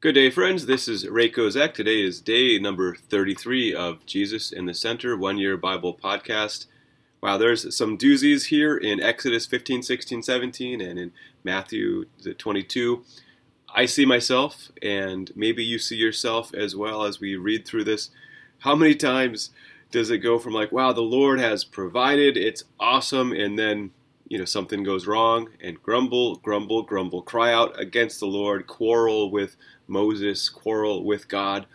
Good day, friends. This is Ray Kozak. Today is day number 33 of Jesus in the Center One Year Bible Podcast. Wow, there's some doozies here in Exodus 15, 16, 17, and in Matthew 22. I see myself, and maybe you see yourself as well as we read through this. How many times does it go from like, wow, the Lord has provided, it's awesome, and then you know something goes wrong and grumble grumble grumble cry out against the lord quarrel with moses quarrel with god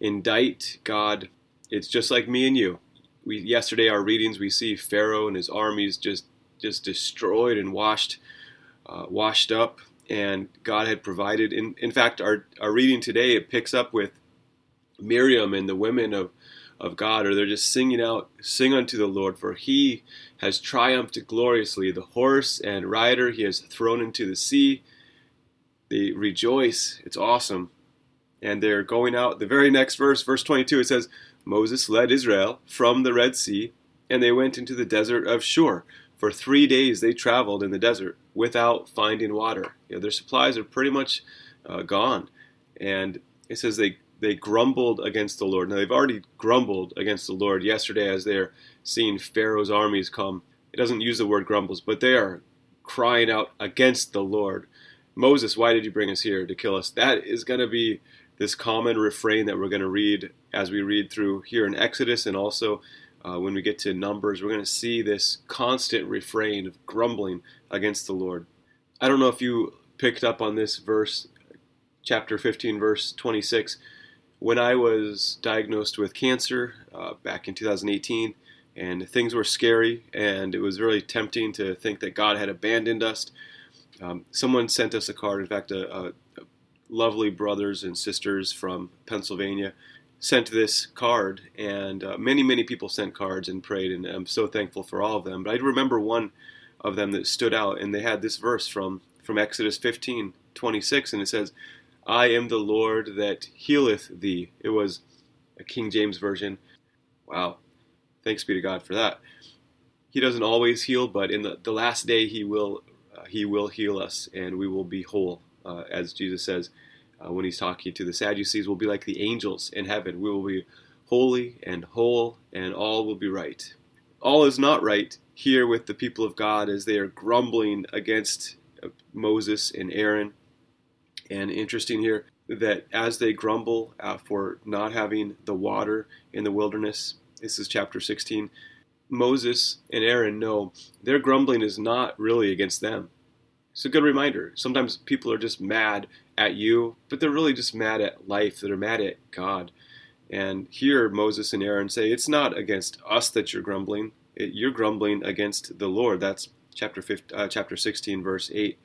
indict god it's just like me and you we yesterday our readings we see pharaoh and his armies just just destroyed and washed uh, washed up and god had provided in, in fact our, our reading today it picks up with miriam and the women of of God, or they're just singing out, Sing unto the Lord, for he has triumphed gloriously. The horse and rider he has thrown into the sea. They rejoice. It's awesome. And they're going out. The very next verse, verse 22, it says, Moses led Israel from the Red Sea, and they went into the desert of Shur. For three days they traveled in the desert without finding water. You know, their supplies are pretty much uh, gone. And it says they they grumbled against the Lord. Now they've already grumbled against the Lord yesterday as they're seeing Pharaoh's armies come. It doesn't use the word grumbles, but they are crying out against the Lord. Moses, why did you bring us here to kill us? That is going to be this common refrain that we're going to read as we read through here in Exodus and also uh, when we get to Numbers. We're going to see this constant refrain of grumbling against the Lord. I don't know if you picked up on this verse, chapter 15, verse 26 when I was diagnosed with cancer uh, back in 2018, and things were scary, and it was really tempting to think that God had abandoned us. Um, someone sent us a card. In fact, a, a, lovely brothers and sisters from Pennsylvania sent this card, and uh, many, many people sent cards and prayed, and I'm so thankful for all of them. But I remember one of them that stood out, and they had this verse from from Exodus 15, 26, and it says, I am the Lord that healeth thee. It was a King James version. Wow. Thanks be to God for that. He doesn't always heal, but in the, the last day he will he will heal us and we will be whole. Uh, as Jesus says uh, when he's talking to the Sadducees, we'll be like the angels in heaven. We will be holy and whole and all will be right. All is not right here with the people of God as they are grumbling against uh, Moses and Aaron and interesting here that as they grumble uh, for not having the water in the wilderness, this is chapter 16, Moses and Aaron know their grumbling is not really against them. It's a good reminder. Sometimes people are just mad at you, but they're really just mad at life. They're mad at God. And here Moses and Aaron say, It's not against us that you're grumbling. It, you're grumbling against the Lord. That's chapter 15, uh, chapter 16, verse 8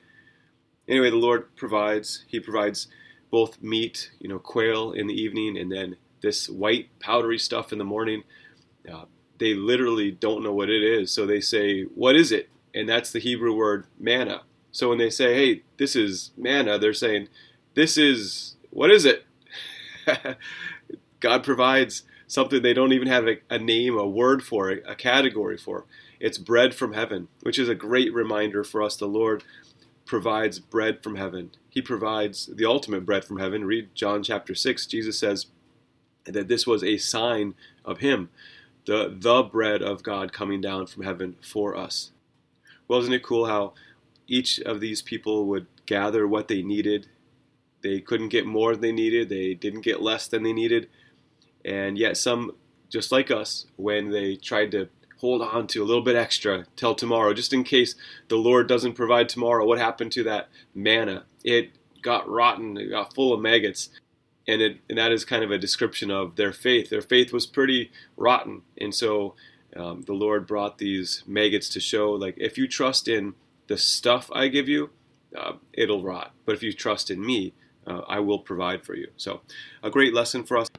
anyway, the Lord provides. He provides both meat, you know, quail in the evening, and then this white powdery stuff in the morning. Uh, they literally don't know what it is, so they say, "What is it?" And that's the Hebrew word manna. So when they say, "Hey, this is manna," they're saying, "This is what is it?" God provides something they don't even have a, a name, a word for, a, a category for. It's bread from heaven, which is a great reminder for us. The Lord provides bread from heaven. He provides the ultimate bread from heaven. Read John chapter 6. Jesus says that this was a sign of him, the, the bread of God coming down from heaven for us. Well, isn't it cool how each of these people would gather what they needed? They couldn't get more than they needed, they didn't get less than they needed. And yet, some, just like us, when they tried to hold on to a little bit extra till tomorrow, just in case the Lord doesn't provide tomorrow. What happened to that manna? It got rotten, it got full of maggots. And, it, and that is kind of a description of their faith. Their faith was pretty rotten. And so um, the Lord brought these maggots to show like, if you trust in the stuff I give you, uh, it'll rot. But if you trust in me, uh, I will provide for you. So, a great lesson for us.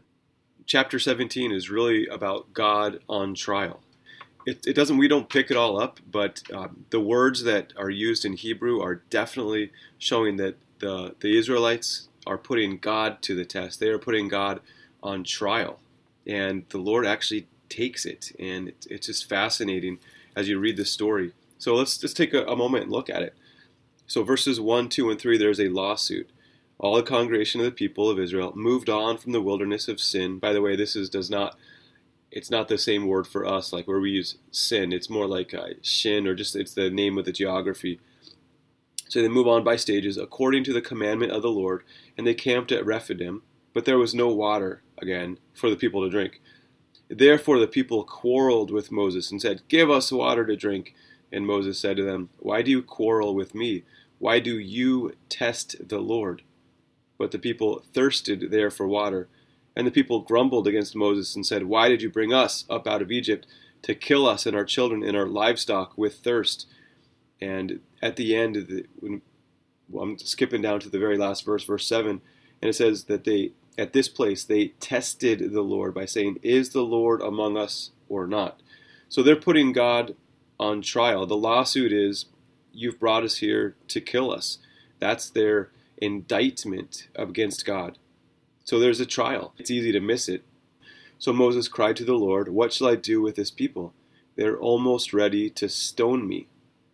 Chapter 17 is really about God on trial it, it doesn't we don't pick it all up but uh, the words that are used in hebrew are definitely showing that the, the israelites are putting god to the test they are putting god on trial and the lord actually takes it and it, it's just fascinating as you read the story so let's just take a, a moment and look at it so verses 1 2 and 3 there's a lawsuit all the congregation of the people of Israel moved on from the wilderness of sin. By the way, this is does not it's not the same word for us like where we use sin. It's more like uh, shin or just it's the name of the geography. So they move on by stages according to the commandment of the Lord, and they camped at Rephidim, but there was no water again for the people to drink. Therefore the people quarreled with Moses and said, "Give us water to drink." And Moses said to them, "Why do you quarrel with me? Why do you test the Lord?" But the people thirsted there for water. And the people grumbled against Moses and said, Why did you bring us up out of Egypt to kill us and our children and our livestock with thirst? And at the end, the, when, well, I'm skipping down to the very last verse, verse 7, and it says that they, at this place, they tested the Lord by saying, Is the Lord among us or not? So they're putting God on trial. The lawsuit is, You've brought us here to kill us. That's their indictment against God. So there's a trial. It's easy to miss it. So Moses cried to the Lord, What shall I do with this people? They're almost ready to stone me.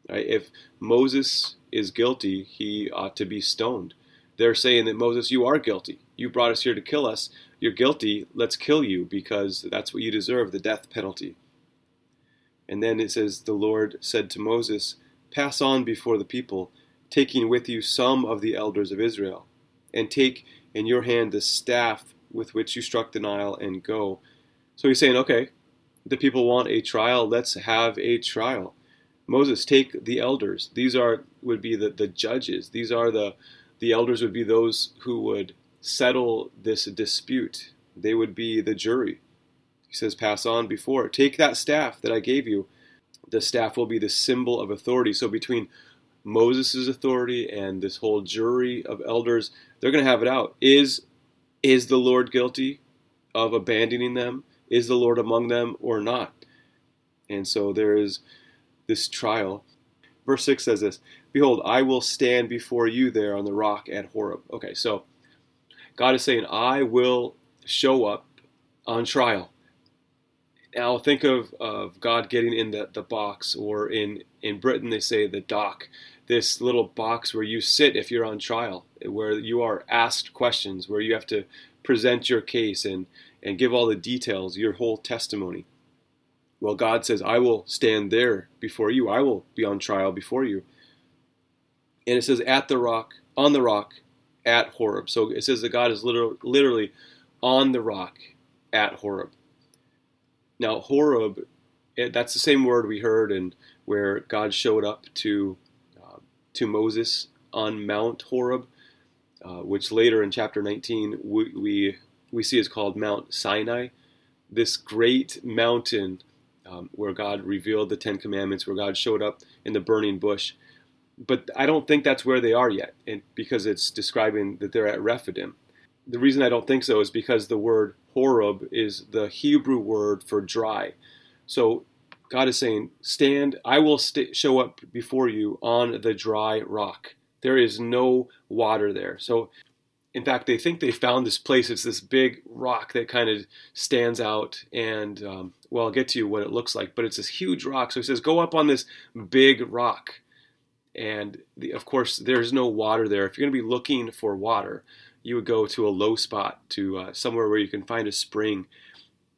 Right? If Moses is guilty, he ought to be stoned. They're saying that Moses, you are guilty. You brought us here to kill us. You're guilty. Let's kill you because that's what you deserve the death penalty. And then it says, The Lord said to Moses, Pass on before the people, taking with you some of the elders of Israel, and take in your hand the staff with which you struck the Nile and go. So he's saying, okay, the people want a trial, let's have a trial. Moses, take the elders. These are would be the, the judges. These are the the elders would be those who would settle this dispute. They would be the jury. He says, pass on before. Take that staff that I gave you. The staff will be the symbol of authority. So between Moses' authority and this whole jury of elders, they're going to have it out. Is is the Lord guilty of abandoning them? Is the Lord among them or not? And so there is this trial. Verse 6 says this Behold, I will stand before you there on the rock at Horeb. Okay, so God is saying, I will show up on trial. Now think of, of God getting in the, the box, or in, in Britain they say the dock, this little box where you sit if you're on trial, where you are asked questions, where you have to present your case and, and give all the details, your whole testimony. Well, God says, I will stand there before you. I will be on trial before you. And it says, at the rock, on the rock, at Horeb. So it says that God is literally, literally on the rock at Horeb. Now, Horeb, eh, that's the same word we heard and where God showed up to uh, to Moses on Mount Horeb, uh, which later in chapter 19 we, we, we see is called Mount Sinai. This great mountain um, where God revealed the Ten Commandments, where God showed up in the burning bush. But I don't think that's where they are yet, and because it's describing that they're at Rephidim. The reason I don't think so is because the word Horeb is the Hebrew word for dry. So God is saying, Stand, I will st- show up before you on the dry rock. There is no water there. So, in fact, they think they found this place. It's this big rock that kind of stands out. And, um, well, I'll get to you what it looks like, but it's this huge rock. So he says, Go up on this big rock. And the, of course, there's no water there. If you're going to be looking for water, you would go to a low spot, to uh, somewhere where you can find a spring.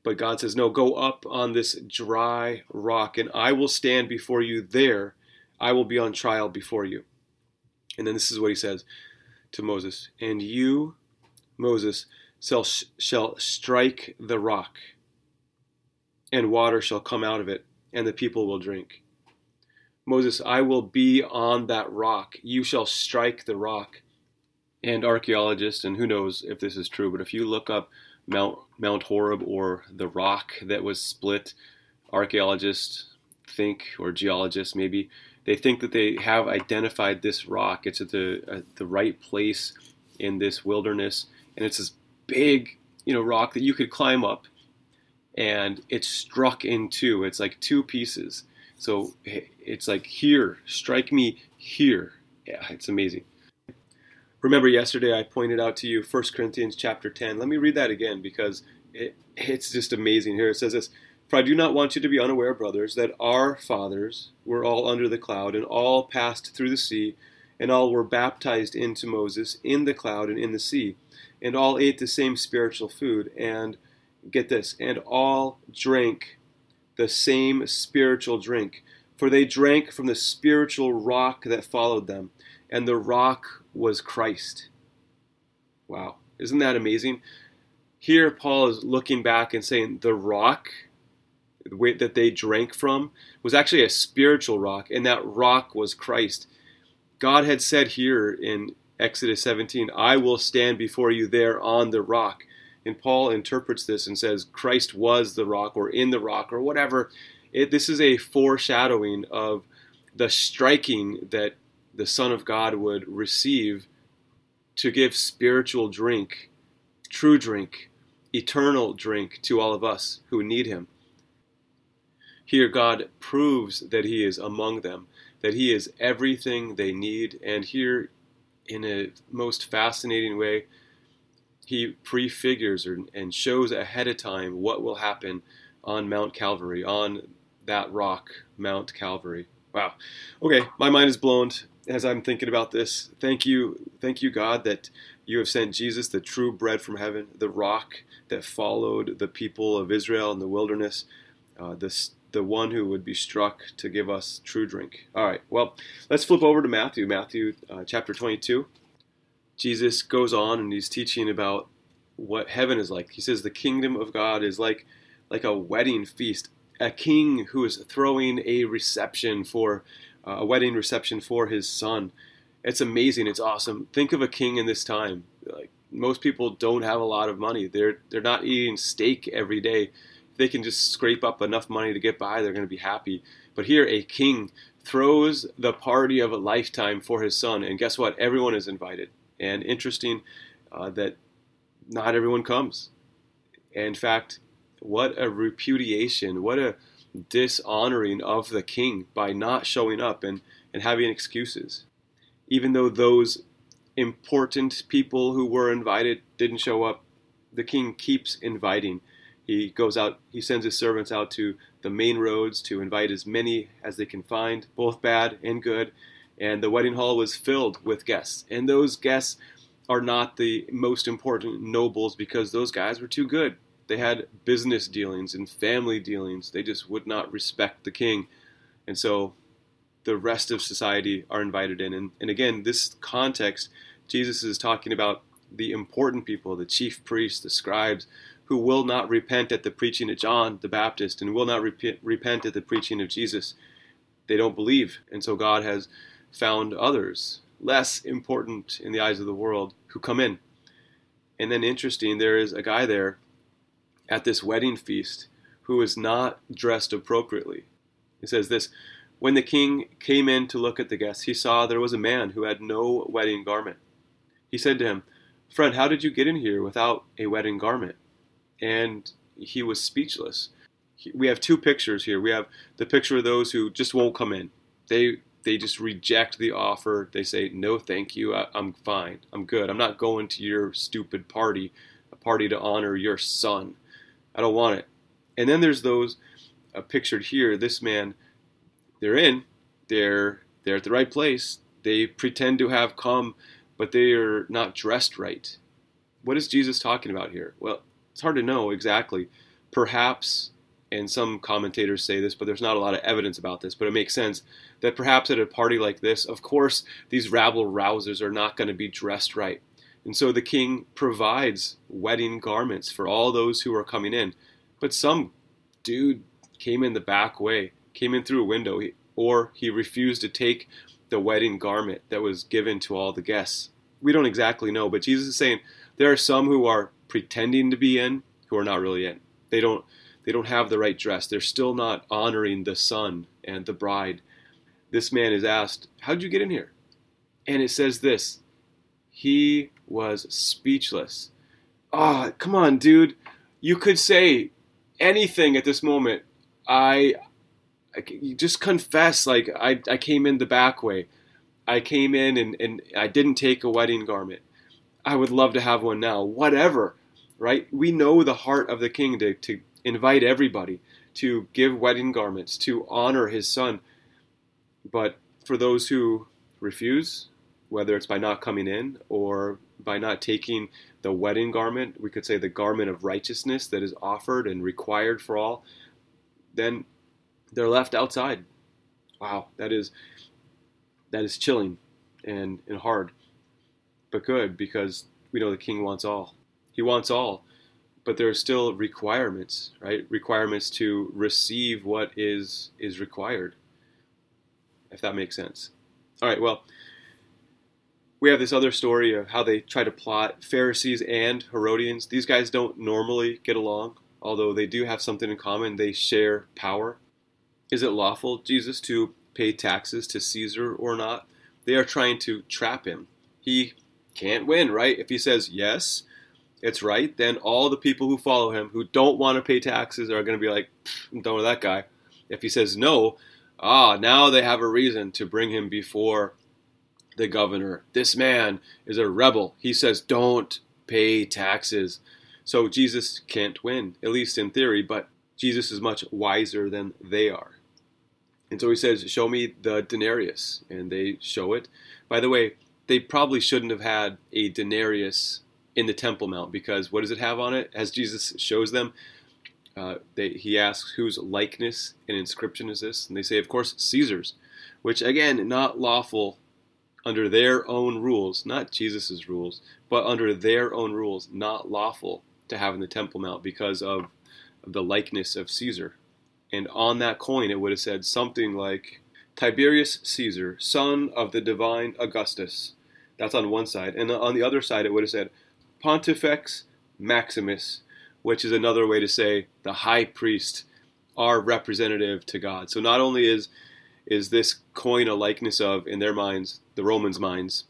But God says, No, go up on this dry rock, and I will stand before you there. I will be on trial before you. And then this is what he says to Moses And you, Moses, shall, shall strike the rock, and water shall come out of it, and the people will drink. Moses, I will be on that rock. You shall strike the rock and archaeologists, and who knows if this is true, but if you look up Mount Mount Horeb or the rock that was split, archaeologists think, or geologists maybe, they think that they have identified this rock. It's at the at the right place in this wilderness, and it's this big, you know, rock that you could climb up, and it's struck in two. It's like two pieces. So it's like here, strike me here. Yeah, it's amazing. Remember yesterday I pointed out to you 1 Corinthians chapter 10. Let me read that again because it, it's just amazing. Here it says this For I do not want you to be unaware, brothers, that our fathers were all under the cloud and all passed through the sea, and all were baptized into Moses in the cloud and in the sea, and all ate the same spiritual food, and get this, and all drank the same spiritual drink, for they drank from the spiritual rock that followed them, and the rock was Christ. Wow, isn't that amazing? Here, Paul is looking back and saying the rock that they drank from was actually a spiritual rock, and that rock was Christ. God had said here in Exodus 17, I will stand before you there on the rock. And Paul interprets this and says, Christ was the rock or in the rock or whatever. It, this is a foreshadowing of the striking that the Son of God would receive to give spiritual drink, true drink, eternal drink to all of us who need Him. Here, God proves that He is among them that He is everything they need. And here, in a most fascinating way, He prefigures and shows ahead of time what will happen on Mount Calvary, on that rock, Mount Calvary. Wow. Okay, my mind is blown as I'm thinking about this. Thank you, thank you, God, that you have sent Jesus, the true bread from heaven, the rock that followed the people of Israel in the wilderness, uh, this the one who would be struck to give us true drink. All right, well, let's flip over to Matthew, Matthew uh, chapter 22. Jesus goes on and he's teaching about what heaven is like. He says the kingdom of God is like like a wedding feast, a king who is throwing a reception for uh, a wedding reception for his son. It's amazing. It's awesome. Think of a king in this time. Like most people don't have a lot of money. They're they're not eating steak every day they can just scrape up enough money to get by, they're going to be happy. But here, a king throws the party of a lifetime for his son, and guess what? Everyone is invited. And interesting uh, that not everyone comes. In fact, what a repudiation, what a dishonoring of the king by not showing up and, and having excuses. Even though those important people who were invited didn't show up, the king keeps inviting. He goes out, he sends his servants out to the main roads to invite as many as they can find, both bad and good. And the wedding hall was filled with guests. And those guests are not the most important nobles because those guys were too good. They had business dealings and family dealings. They just would not respect the king. And so the rest of society are invited in. And, and again, this context, Jesus is talking about the important people, the chief priests, the scribes, who will not repent at the preaching of John the Baptist and will not rep- repent at the preaching of Jesus. They don't believe. And so God has found others, less important in the eyes of the world, who come in. And then, interesting, there is a guy there at this wedding feast who is not dressed appropriately. He says this When the king came in to look at the guests, he saw there was a man who had no wedding garment. He said to him, Friend, how did you get in here without a wedding garment? and he was speechless. We have two pictures here. We have the picture of those who just won't come in. They they just reject the offer. They say, "No, thank you. I, am fine. I'm good. I'm not going to your stupid party, a party to honor your son. I don't want it." And then there's those uh, pictured here. This man, they're in. They're they're at the right place. They pretend to have come, but they are not dressed right. What is Jesus talking about here? Well, it's hard to know exactly. Perhaps, and some commentators say this, but there's not a lot of evidence about this, but it makes sense that perhaps at a party like this, of course, these rabble rousers are not going to be dressed right. And so the king provides wedding garments for all those who are coming in. But some dude came in the back way, came in through a window, or he refused to take the wedding garment that was given to all the guests. We don't exactly know, but Jesus is saying there are some who are pretending to be in who are not really in. They don't they don't have the right dress. They're still not honoring the son and the bride. This man is asked, "How'd you get in here?" And it says this: He was speechless. Ah, oh, come on, dude. You could say anything at this moment. I, I just confess, like I, I came in the back way. I came in and, and I didn't take a wedding garment. I would love to have one now. Whatever right? We know the heart of the king to, to invite everybody, to give wedding garments, to honor his son. But for those who refuse, whether it's by not coming in or by not taking the wedding garment, we could say the garment of righteousness that is offered and required for all, then they're left outside. Wow, that is that is chilling and, and hard, but good because we know the king wants all. He wants all, but there are still requirements, right? Requirements to receive what is is required. If that makes sense. All right, well, we have this other story of how they try to plot Pharisees and Herodians. These guys don't normally get along, although they do have something in common. They share power. Is it lawful, Jesus, to pay taxes to Caesar or not? They are trying to trap him. He can't win, right? If he says yes, it's right, then all the people who follow him who don't want to pay taxes are going to be like, I'm done with that guy. If he says no, ah, now they have a reason to bring him before the governor, This man is a rebel. He says, Don't pay taxes. So Jesus can't win, at least in theory, but Jesus is much wiser than they are. And so he says, Show me the denarius. And they show it. By the way, they probably shouldn't have had a denarius in the Temple Mount because what does it have on it? As Jesus shows them, uh, they, he asks, Whose likeness and inscription is this? And they say, Of course, Caesar's, which again, not lawful under their own rules, not Jesus' rules, but under their own rules, not lawful to have in the Temple Mount because of the likeness of Caesar. And on that coin, it would have said something like Tiberius Caesar, son of the divine Augustus. That's on one side. And on the other side, it would have said Pontifex Maximus, which is another way to say the high priest, our representative to God. So not only is is this coin a likeness of, in their minds, the Romans' minds,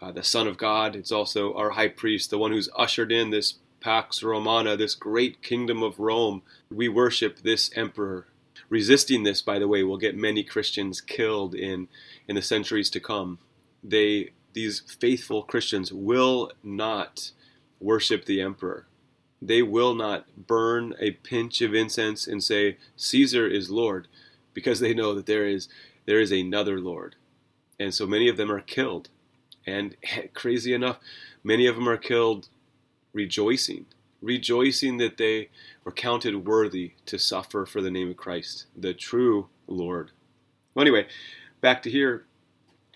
uh, the Son of God. It's also our high priest, the one who's ushered in this Pax Romana, this great kingdom of Rome. We worship this emperor. Resisting this, by the way, will get many Christians killed in, in the centuries to come. They, these faithful Christians will not worship the emperor. They will not burn a pinch of incense and say, Caesar is Lord because they know that there is there is another Lord. And so many of them are killed. And crazy enough, many of them are killed rejoicing, rejoicing that they were counted worthy to suffer for the name of Christ, the true Lord. Well, anyway, back to here,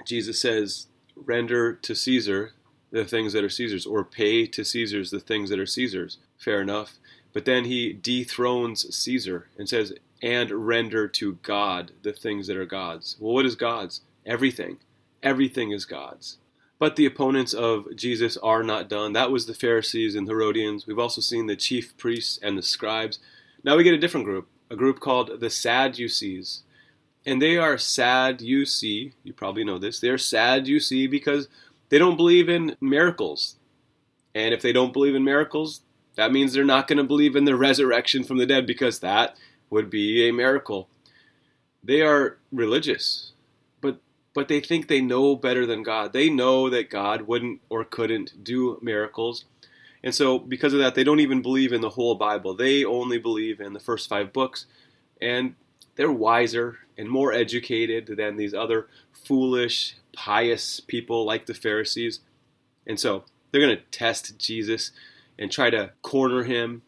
Jesus says, render to Caesar the things that are Caesar's, or pay to Caesar's the things that are Caesar's. Fair enough. But then he dethrones Caesar and says, and render to God the things that are God's. Well, what is God's? Everything. Everything is God's. But the opponents of Jesus are not done. That was the Pharisees and Herodians. We've also seen the chief priests and the scribes. Now we get a different group, a group called the Sadducees. And they are sad, you see, you probably know this. They're sad, you see, because they don't believe in miracles. And if they don't believe in miracles, that means they're not going to believe in the resurrection from the dead because that would be a miracle. They are religious, but but they think they know better than God. They know that God wouldn't or couldn't do miracles. And so because of that they don't even believe in the whole Bible. They only believe in the first 5 books and they're wiser and more educated than these other foolish, pious people like the Pharisees. And so they're going to test Jesus and try to corner him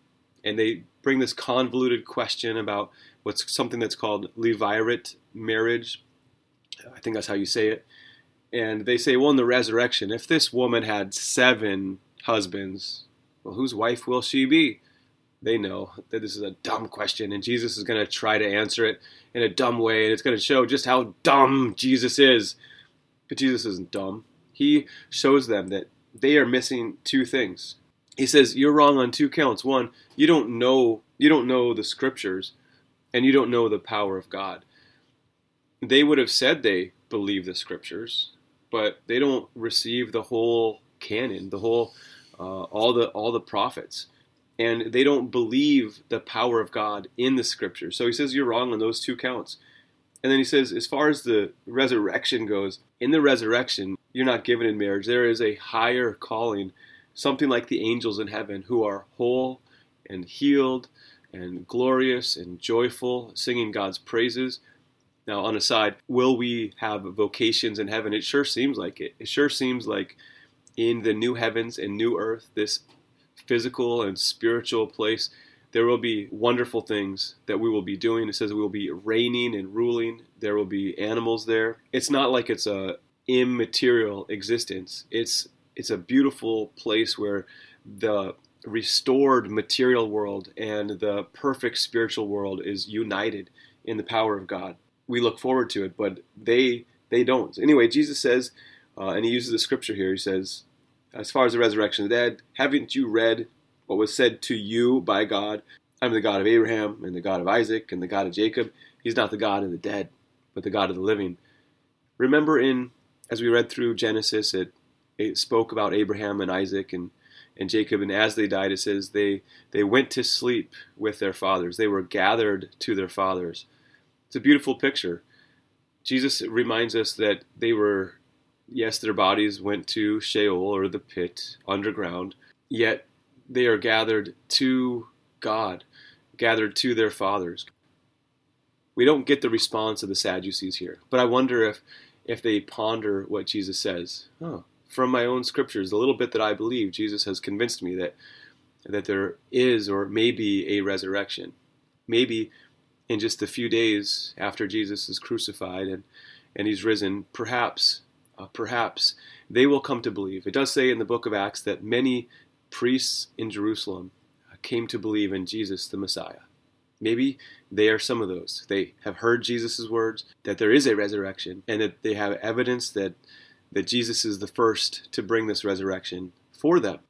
and they bring this convoluted question about what's something that's called levirate marriage. I think that's how you say it. And they say, well, in the resurrection, if this woman had seven husbands, well, whose wife will she be? They know that this is a dumb question, and Jesus is going to try to answer it in a dumb way, and it's going to show just how dumb Jesus is. But Jesus isn't dumb. He shows them that they are missing two things he says you're wrong on two counts. One, you don't know you don't know the scriptures and you don't know the power of God. They would have said they believe the scriptures, but they don't receive the whole canon, the whole uh, all the all the prophets. And they don't believe the power of God in the scriptures. So he says you're wrong on those two counts. And then he says, as far as the resurrection goes, in the resurrection, you're not given in marriage. There is a higher calling something like the angels in heaven who are whole and healed and glorious and joyful, singing God's praises. Now, on a side, will we have vocations in heaven? It sure seems like it. It sure seems like in the new heavens and new earth, this physical and spiritual place, there will be wonderful things that we will be doing. It says we will be reigning and ruling. There will be animals there. It's not like it's a immaterial existence. It's it's a beautiful place where the restored material world and the perfect spiritual world is united in the power of God. We look forward to it, but they they don't. Anyway, Jesus says, uh, and he uses the scripture here. He says, as far as the resurrection of the dead, haven't you read what was said to you by God? I'm the God of Abraham and the God of Isaac and the God of Jacob. He's not the God of the dead, but the God of the living. Remember in as we read through Genesis, it it spoke about Abraham and Isaac and and Jacob, and as they died, it says they they went to sleep with their fathers. They were gathered to their fathers. It's a beautiful picture. Jesus reminds us that they were, yes, their bodies went to Sheol or the pit underground, yet they are gathered to God, gathered to their fathers. We don't get the response of the Sadducees here, but I wonder if if they ponder what Jesus says. Oh, from my own scriptures, the little bit that I believe, Jesus has convinced me that that there is or may be a resurrection. Maybe in just a few days after Jesus is crucified and, and he's risen, perhaps, uh, perhaps they will come to believe. It does say in the book of Acts that many priests in Jerusalem uh, came to believe in Jesus the Messiah. Maybe they are some of those. They have heard Jesus' words, that there is a resurrection, and that they have evidence that that Jesus is the first to bring this resurrection for them.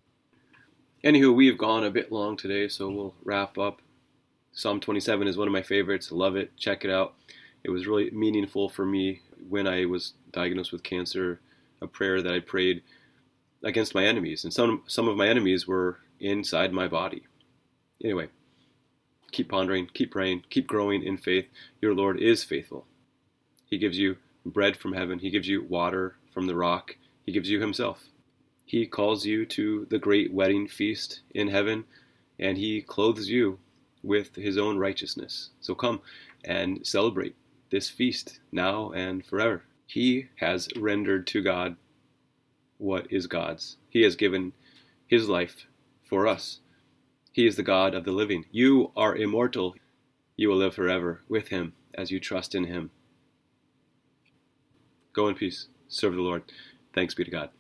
Anywho, we've gone a bit long today, so we'll wrap up. Psalm 27 is one of my favorites. Love it. Check it out. It was really meaningful for me when I was diagnosed with cancer, a prayer that I prayed against my enemies. And some, some of my enemies were inside my body. Anyway, keep pondering, keep praying, keep growing in faith. Your Lord is faithful. He gives you bread from heaven, He gives you water from the rock, He gives you Himself. He calls you to the great wedding feast in heaven, and He clothes you with His own righteousness. So come and celebrate this feast now and forever. He has rendered to God what is God's. He has given His life for us. He is the God of the living. You are immortal. You will live forever with Him as you trust in Him. Go in peace serve the Lord. Thanks be to God.